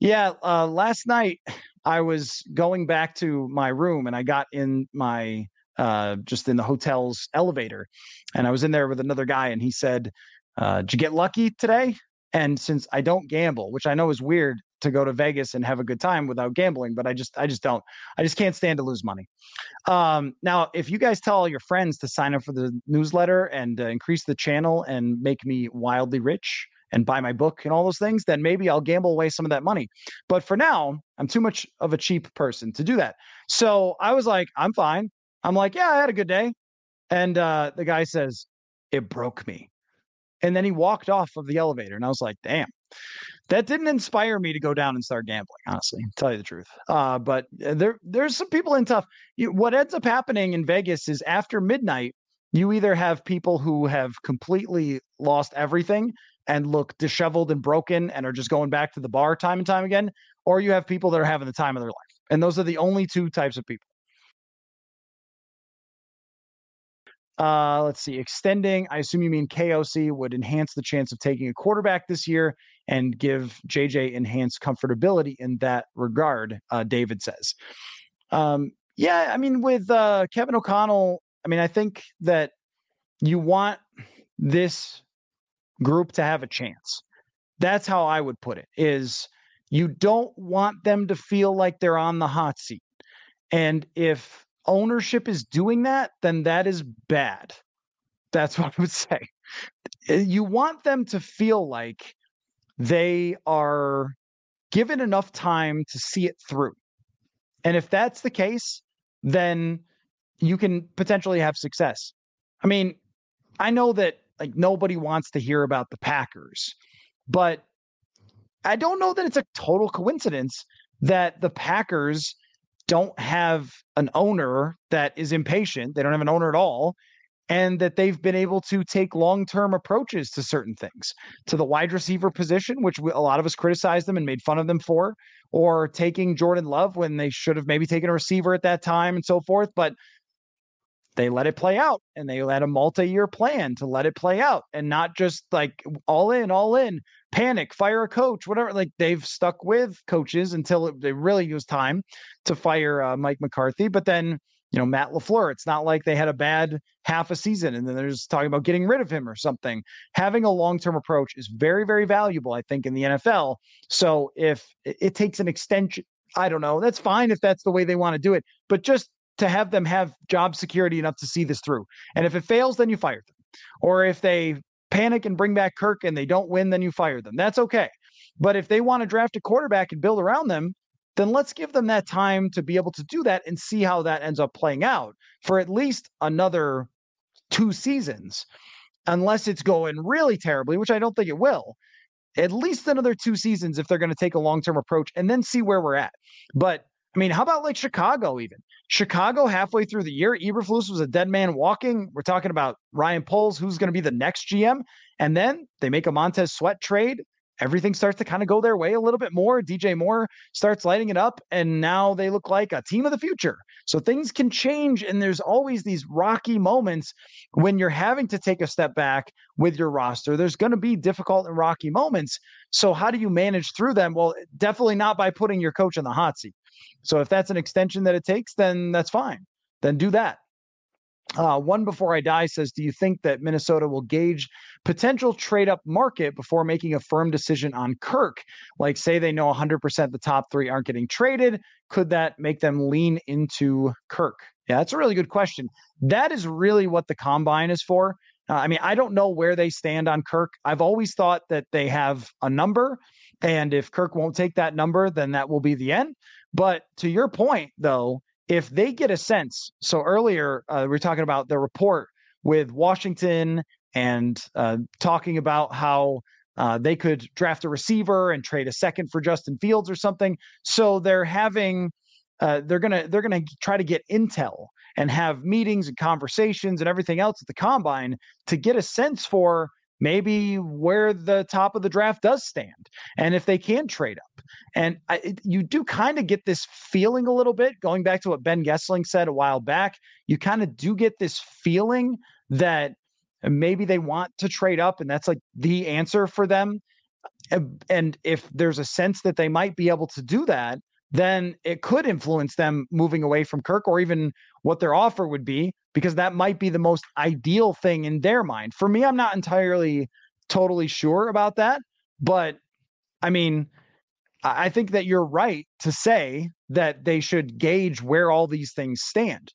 Yeah, uh, last night I was going back to my room and I got in my uh, just in the hotel's elevator, and I was in there with another guy, and he said, uh, "Did you get lucky today?" And since I don't gamble, which I know is weird to go to Vegas and have a good time without gambling, but I just I just don't. I just can't stand to lose money. Um, now, if you guys tell all your friends to sign up for the newsletter and uh, increase the channel and make me wildly rich, and buy my book and all those things, then maybe I'll gamble away some of that money. But for now, I'm too much of a cheap person to do that. So I was like, I'm fine. I'm like, yeah, I had a good day. And uh, the guy says, it broke me. And then he walked off of the elevator. And I was like, damn, that didn't inspire me to go down and start gambling, honestly, tell you the truth. Uh, but uh, there, there's some people in tough. What ends up happening in Vegas is after midnight, you either have people who have completely lost everything and look disheveled and broken and are just going back to the bar time and time again, or you have people that are having the time of their life. And those are the only two types of people. Uh, let's see, extending. I assume you mean KOC would enhance the chance of taking a quarterback this year and give JJ enhanced comfortability in that regard. Uh, David says. Um, yeah, I mean, with uh, Kevin O'Connell, I mean, I think that you want this group to have a chance. That's how I would put it. Is you don't want them to feel like they're on the hot seat. And if ownership is doing that, then that is bad. That's what I would say. Uh, you want them to feel like they are given enough time to see it through. And if that's the case, then you can potentially have success. I mean, I know that like nobody wants to hear about the Packers, but I don't know that it's a total coincidence that the Packers don't have an owner that is impatient. They don't have an owner at all. And that they've been able to take long term approaches to certain things, to the wide receiver position, which a lot of us criticized them and made fun of them for, or taking Jordan Love when they should have maybe taken a receiver at that time and so forth. But they let it play out and they had a multi-year plan to let it play out and not just like all in all in panic fire a coach whatever like they've stuck with coaches until it, it really was time to fire uh, mike mccarthy but then you know matt lafleur it's not like they had a bad half a season and then they're just talking about getting rid of him or something having a long-term approach is very very valuable i think in the nfl so if it takes an extension I don't know. That's fine if that's the way they want to do it. But just to have them have job security enough to see this through. And if it fails, then you fire them. Or if they panic and bring back Kirk and they don't win, then you fire them. That's okay. But if they want to draft a quarterback and build around them, then let's give them that time to be able to do that and see how that ends up playing out for at least another two seasons, unless it's going really terribly, which I don't think it will. At least another two seasons if they're going to take a long term approach and then see where we're at. But I mean, how about like Chicago even? Chicago halfway through the year, Eberflus was a dead man walking. We're talking about Ryan Poles, who's going to be the next GM. And then they make a Montez Sweat trade. Everything starts to kind of go their way a little bit more. DJ Moore starts lighting it up, and now they look like a team of the future. So things can change, and there's always these rocky moments when you're having to take a step back with your roster. There's going to be difficult and rocky moments. So, how do you manage through them? Well, definitely not by putting your coach in the hot seat. So if that's an extension that it takes, then that's fine. Then do that. Uh, one before I die says, Do you think that Minnesota will gauge potential trade up market before making a firm decision on Kirk? Like, say they know 100% the top three aren't getting traded. Could that make them lean into Kirk? Yeah, that's a really good question. That is really what the combine is for. Uh, I mean, I don't know where they stand on Kirk. I've always thought that they have a number. And if Kirk won't take that number, then that will be the end. But to your point, though, if they get a sense, so earlier uh, we are talking about the report with Washington and uh, talking about how uh, they could draft a receiver and trade a second for Justin Fields or something. So they're having, uh, they're gonna they're gonna try to get intel and have meetings and conversations and everything else at the combine to get a sense for maybe where the top of the draft does stand and if they can trade up. And I, it, you do kind of get this feeling a little bit, going back to what Ben Goessling said a while back, you kind of do get this feeling that maybe they want to trade up and that's like the answer for them. And if there's a sense that they might be able to do that, then it could influence them moving away from Kirk or even what their offer would be, because that might be the most ideal thing in their mind. For me, I'm not entirely totally sure about that. But I mean, I think that you're right to say that they should gauge where all these things stand.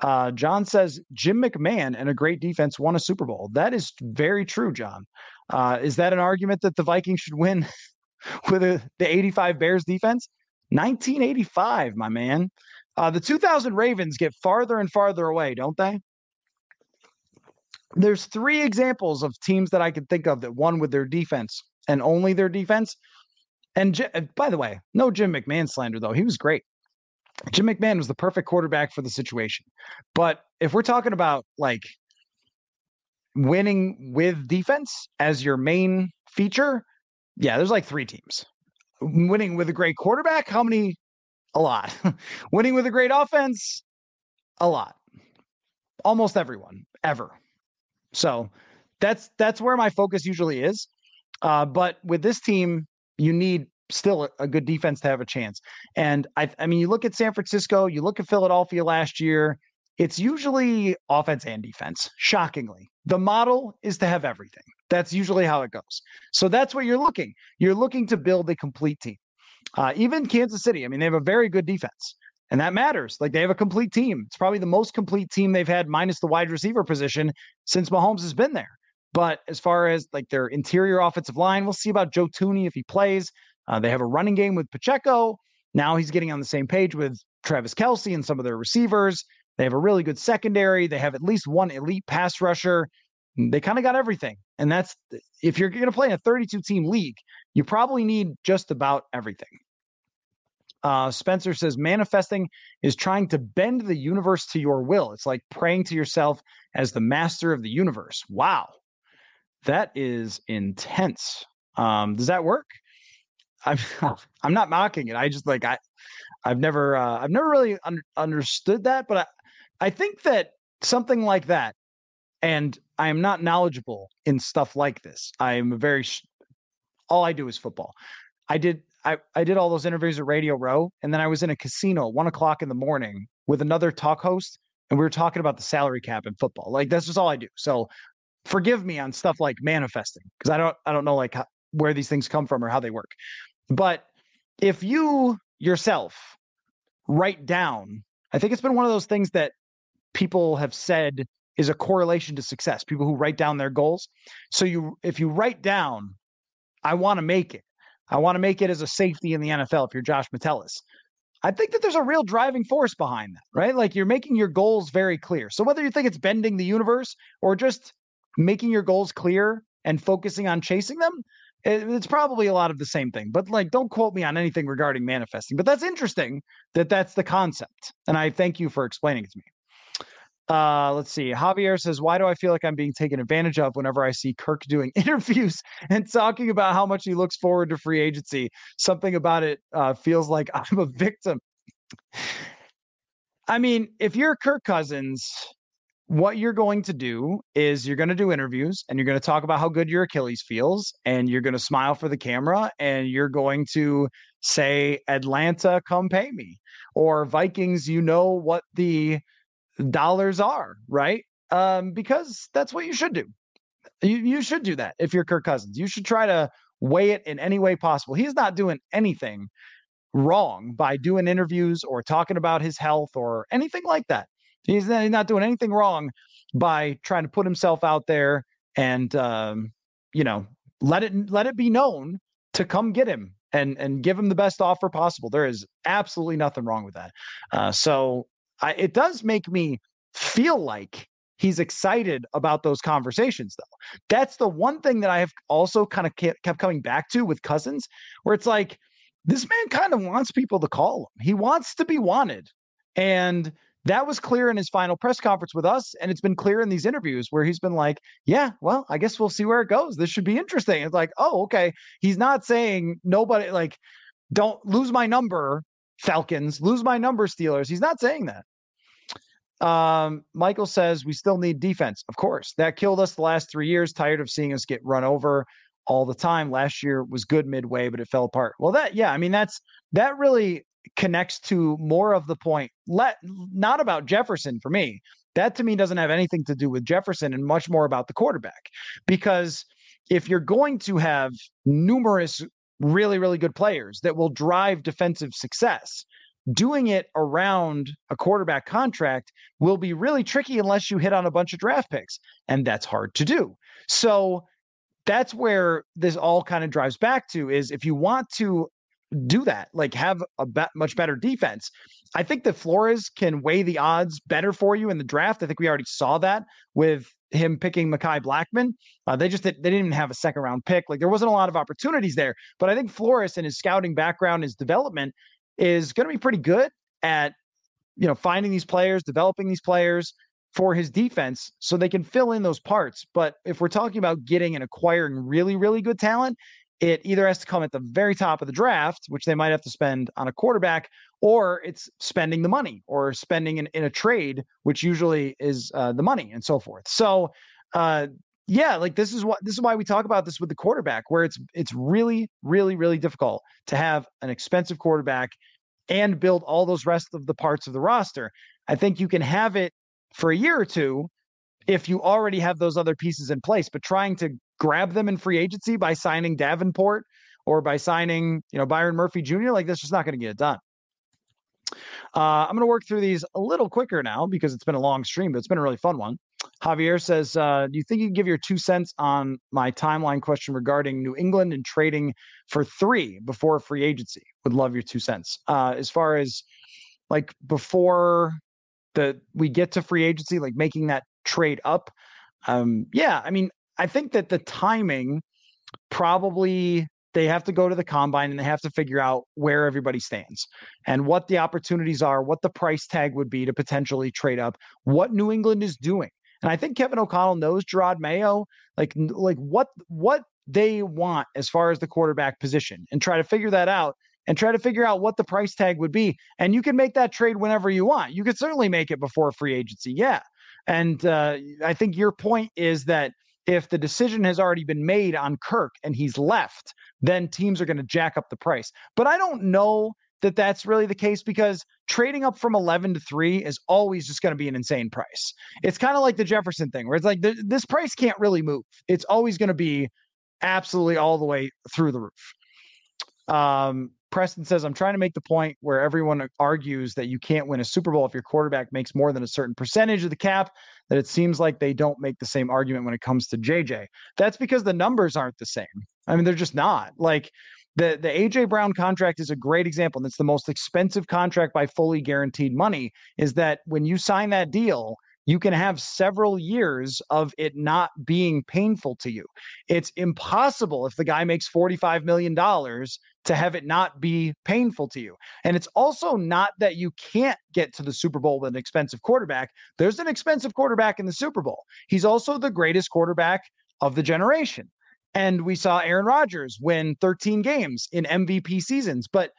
Uh, John says Jim McMahon and a great defense won a Super Bowl. That is very true, John. Uh, is that an argument that the Vikings should win with a, the 85 Bears defense? 1985, my man. Uh, the 2000 Ravens get farther and farther away, don't they? There's three examples of teams that I could think of that won with their defense and only their defense. And by the way, no Jim McMahon slander, though. He was great. Jim McMahon was the perfect quarterback for the situation. But if we're talking about like winning with defense as your main feature, yeah, there's like three teams winning with a great quarterback, how many? A lot. winning with a great offense, a lot. almost everyone ever. So that's that's where my focus usually is. Uh, but with this team, you need still a, good defense to have a chance. And I, I mean, you look at San Francisco, you look at Philadelphia last year. It's usually offense and defense. Shockingly, the model is to have everything. That's usually how it goes. So that's what you're looking. You're looking to build a complete team. Uh, even Kansas City, I mean, they have a very good defense. And that matters. Like they have a complete team. It's probably the most complete team they've had, minus the wide receiver position, since Mahomes has been there. But as far as like their interior offensive line, we'll see about Joe Thuney if he plays. Uh, they have a running game with Pacheco. Now he's getting on the same page with Travis Kelce and some of their receivers. They have a really good secondary. They have at least one elite pass rusher. They kind of got everything. And that's if you're going to play in a 32 team league, you probably need just about everything. Uh, Spencer says manifesting is trying to bend the universe to your will. It's like praying to yourself as the master of the universe. Wow, that is intense. Um, does that work? I'm I'm not mocking it. I just like I I've never uh, I've never really un- understood that, but I I think that something like that, and I am not knowledgeable in stuff like this. I am very all I do is football. I did I, I did all those interviews at Radio Row, and then I was in a casino one o'clock in the morning with another talk host, and we were talking about the salary cap in football. Like that's just all I do. So forgive me on stuff like manifesting because I don't I don't know like how, where these things come from or how they work. But if you yourself write down, I think it's been one of those things that people have said is a correlation to success. People who write down their goals. So you if you write down, I want to make it I want to make it as a safety in the NFL if you're Josh Metellus. I think that there's a real driving force behind that, right? Like you're making your goals very clear. So whether you think it's bending the universe or just making your goals clear and focusing on chasing them, it's probably a lot of the same thing. But like, don't quote me on anything regarding manifesting. But that's interesting that that's the concept, and I thank you for explaining it to me. Uh, let's see. Javier says, Why do I feel like I'm being taken advantage of whenever I see Kirk doing interviews and talking about how much he looks forward to free agency? Something about it uh, feels like I'm a victim. I mean, if you're Kirk Cousins, what you're going to do is you're going to do interviews and you're going to talk about how good your Achilles feels and you're going to smile for the camera and you're going to say, Atlanta, come pay me. Or Vikings, you know what the dollars are, right? Um, because that's what you should do. You, you should do that if you're Kirk Cousins. You should try to weigh it in any way possible. He's not doing anything wrong by doing interviews or talking about his health or anything like that. He's not doing anything wrong by trying to put himself out there and um, you know let it let it be known to come get him and and give him the best offer possible. There is absolutely nothing wrong with that. Uh, so I, it does make me feel like he's excited about those conversations though. That's the one thing that i have also kind of kept coming back to with cousins where it's like this man kind of wants people to call him. He wants to be wanted. And that was clear in his final press conference with us and it's been clear in these interviews where he's been like yeah well i guess we'll see where it goes. This should be interesting. It's like oh okay. He's not saying nobody like don't lose my number falcons. Lose my number steelers. He's not saying that um, Michael says we still need defense. Of course, that killed us the last three years. Tired of seeing us get run over all the time. Last year was good midway, but it fell apart. Well, that yeah, I mean that's that really connects to more of the point. Let not about Jefferson for me. That to me doesn't have anything to do with Jefferson and much more about the quarterback. Because if you're going to have numerous really really good players that will drive defensive success doing it around a quarterback contract will be really tricky unless you hit on a bunch of draft picks. And that's hard to do. So that's where this all kind of drives back to is if you want to do that, like have a be- much better defense. I think that Flores can weigh the odds better for you in the draft. I think we already saw that with him picking Mekhi Blackmon. Uh, they just they didn't even have a second round pick. Like there wasn't a lot of opportunities there. But I think Flores and his scouting background, his development is going to be pretty good at you know finding these players, developing these players for his defense so they can fill in those parts. But if we're talking about getting and acquiring really really good talent, it either has to come at the very top of the draft, which they might have to spend on a quarterback, or it's spending the money or spending in, in a trade, which usually is uh, the money and so forth. So, uh, yeah, like this is what this is why we talk about this with the quarterback, where it's it's really, really, really difficult to have an expensive quarterback and build all those rest of the parts of the roster. I think you can have it for a year or two if you already have those other pieces in place, but trying to grab them in free agency by signing Davenport or by signing, you know, Byron Murphy Jr., like that's just not going to get it done. Uh, I'm going to work through these a little quicker now because it's been a long stream, but it's been a really fun one. Javier says, uh, Do you think you can give your two cents on my timeline question regarding New England and trading for three before free agency? Would love your two cents. Uh, as far as like before the we get to free agency, like making that trade up. Um, yeah, I mean, I think that the timing probably they have to go to the combine and they have to figure out where everybody stands and what the opportunities are, what the price tag would be to potentially trade up, what New England is doing. And I think Kevin O'Connell knows Jerod Mayo, like like what what they want as far as the quarterback position, and try to figure that out and try to figure out what the price tag would be. And you can make that trade whenever you want. You could certainly make it before free agency, yeah. And uh, I think your point is that if the decision has already been made on Kirk and he's left, then teams are going to jack up the price. But I don't know that that's really the case because trading up from 11 to 3 is always just going to be an insane price. It's kind of like the Jefferson thing where it's like th- this price can't really move. It's always going to be absolutely all the way through the roof. Um, Preston says, I'm trying to make the point where everyone argues that you can't win a Super Bowl if your quarterback makes more than a certain percentage of the cap, that it seems like they don't make the same argument when it comes to JJ. That's because the numbers aren't the same. I mean, they're just not. Like the, the AJ Brown contract is a great example. And it's the most expensive contract by fully guaranteed money, is that when you sign that deal, you can have several years of it not being painful to you. It's impossible if the guy makes $45 million to have it not be painful to you. And it's also not that you can't get to the Super Bowl with an expensive quarterback. There's an expensive quarterback in the Super Bowl. He's also the greatest quarterback of the generation. And we saw Aaron Rodgers win 13 games in MVP seasons. But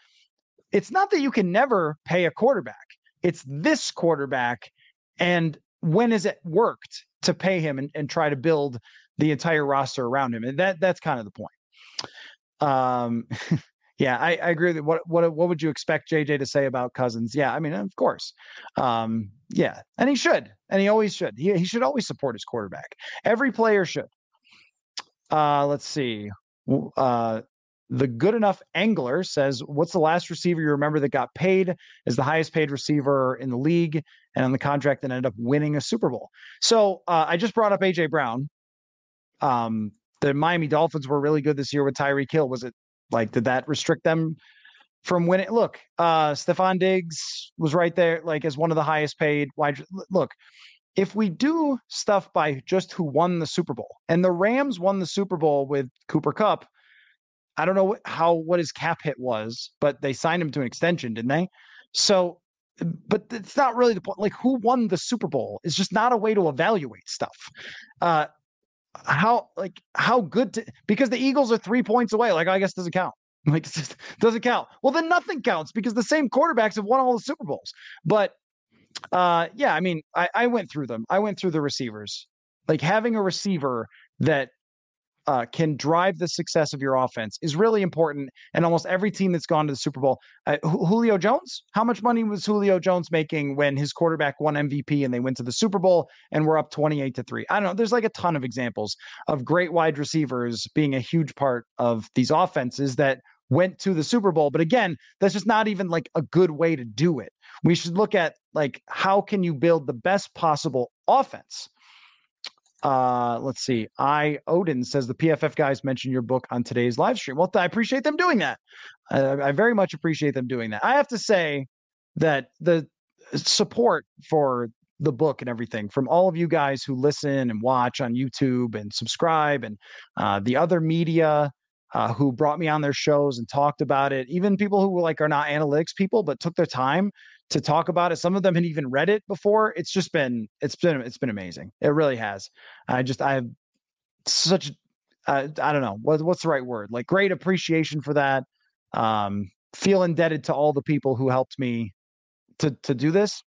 it's not that you can never pay a quarterback, it's this quarterback. And when has it worked to pay him and, and try to build the entire roster around him? And that that's kind of the point. Um, yeah, I, I agree. That what what what would you expect JJ to say about Cousins? Yeah, I mean, of course. Um, yeah, and he should, and he always should. He he should always support his quarterback. Every player should. Uh, let's see. Uh, the good enough angler says, "What's the last receiver you remember that got paid as the highest paid receiver in the league and on the contract that ended up winning a Super Bowl?" So uh, I just brought up AJ Brown. Um, the Miami Dolphins were really good this year with Tyreek Hill. Was it like did that restrict them from winning? Look, uh, Stefon Diggs was right there, like as one of the highest paid wide. Look, if we do stuff by just who won the Super Bowl, and the Rams won the Super Bowl with Cooper Kupp, I don't know how what his cap hit was, but they signed him to an extension, didn't they? So, but it's not really the point. Like, who won the Super Bowl is just not a way to evaluate stuff. Uh, how like how good to because the Eagles are three points away. Like, I guess doesn't count. Like, it just doesn't count. Well, then nothing counts because the same quarterbacks have won all the Super Bowls. But uh, yeah, I mean, I, I went through them. I went through the receivers. Like having a receiver that uh, can drive the success of your offense is really important. And almost every team that's gone to the Super Bowl, uh, Julio Jones, how much money was Julio Jones making when his quarterback won MVP and they went to the Super Bowl and were up 28 to 3? I don't know. There's like a ton of examples of great wide receivers being a huge part of these offenses that went to the Super Bowl. But again, that's just not even like a good way to do it. We should look at like how can you build the best possible offense? Uh, let's see. I Odin says the PFF guys mentioned your book on today's live stream. Well, I appreciate them doing that. I, I very much appreciate them doing that. I have to say that the support for the book and everything from all of you guys who listen and watch on YouTube and subscribe, and uh, the other media uh, who brought me on their shows and talked about it. Even people who like are not analytics people, but took their time to talk about it. Some of them had even read it before. It's just been it's been it's been amazing. It really has. I just I have such uh, I don't know what what's the right word like great appreciation for that. Um, feel indebted to all the people who helped me to to do this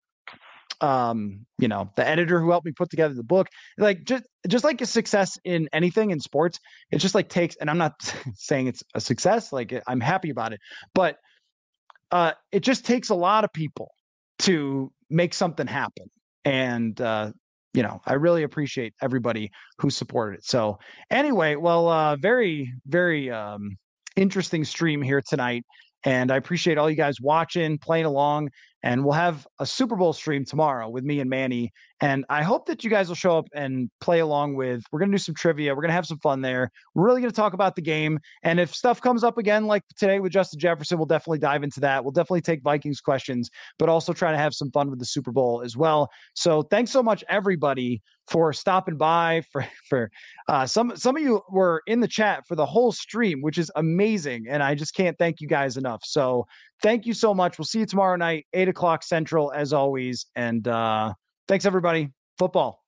um you know the editor who helped me put together the book like just just like a success in anything in sports it just like takes and i'm not saying it's a success like i'm happy about it but uh it just takes a lot of people to make something happen and uh you know i really appreciate everybody who supported it so anyway well uh very very um interesting stream here tonight and I appreciate all you guys watching, playing along, and we'll have a Super Bowl stream tomorrow with me and Manny. And I hope that you guys will show up and play along with. We're going to do some trivia. We're going to have some fun there. We're really going to talk about the game. And if stuff comes up again, like today with Justin Jefferson, we'll definitely dive into that. We'll definitely take Vikings questions, but also try to have some fun with the Super Bowl as well. So thanks so much, everybody, for stopping by. For for uh, some some of you were in the chat for the whole stream, which is amazing, and I just can't thank you guys enough. So thank you so much. We'll see you tomorrow night, eight o'clock central, as always. And uh, thanks, everybody. Football.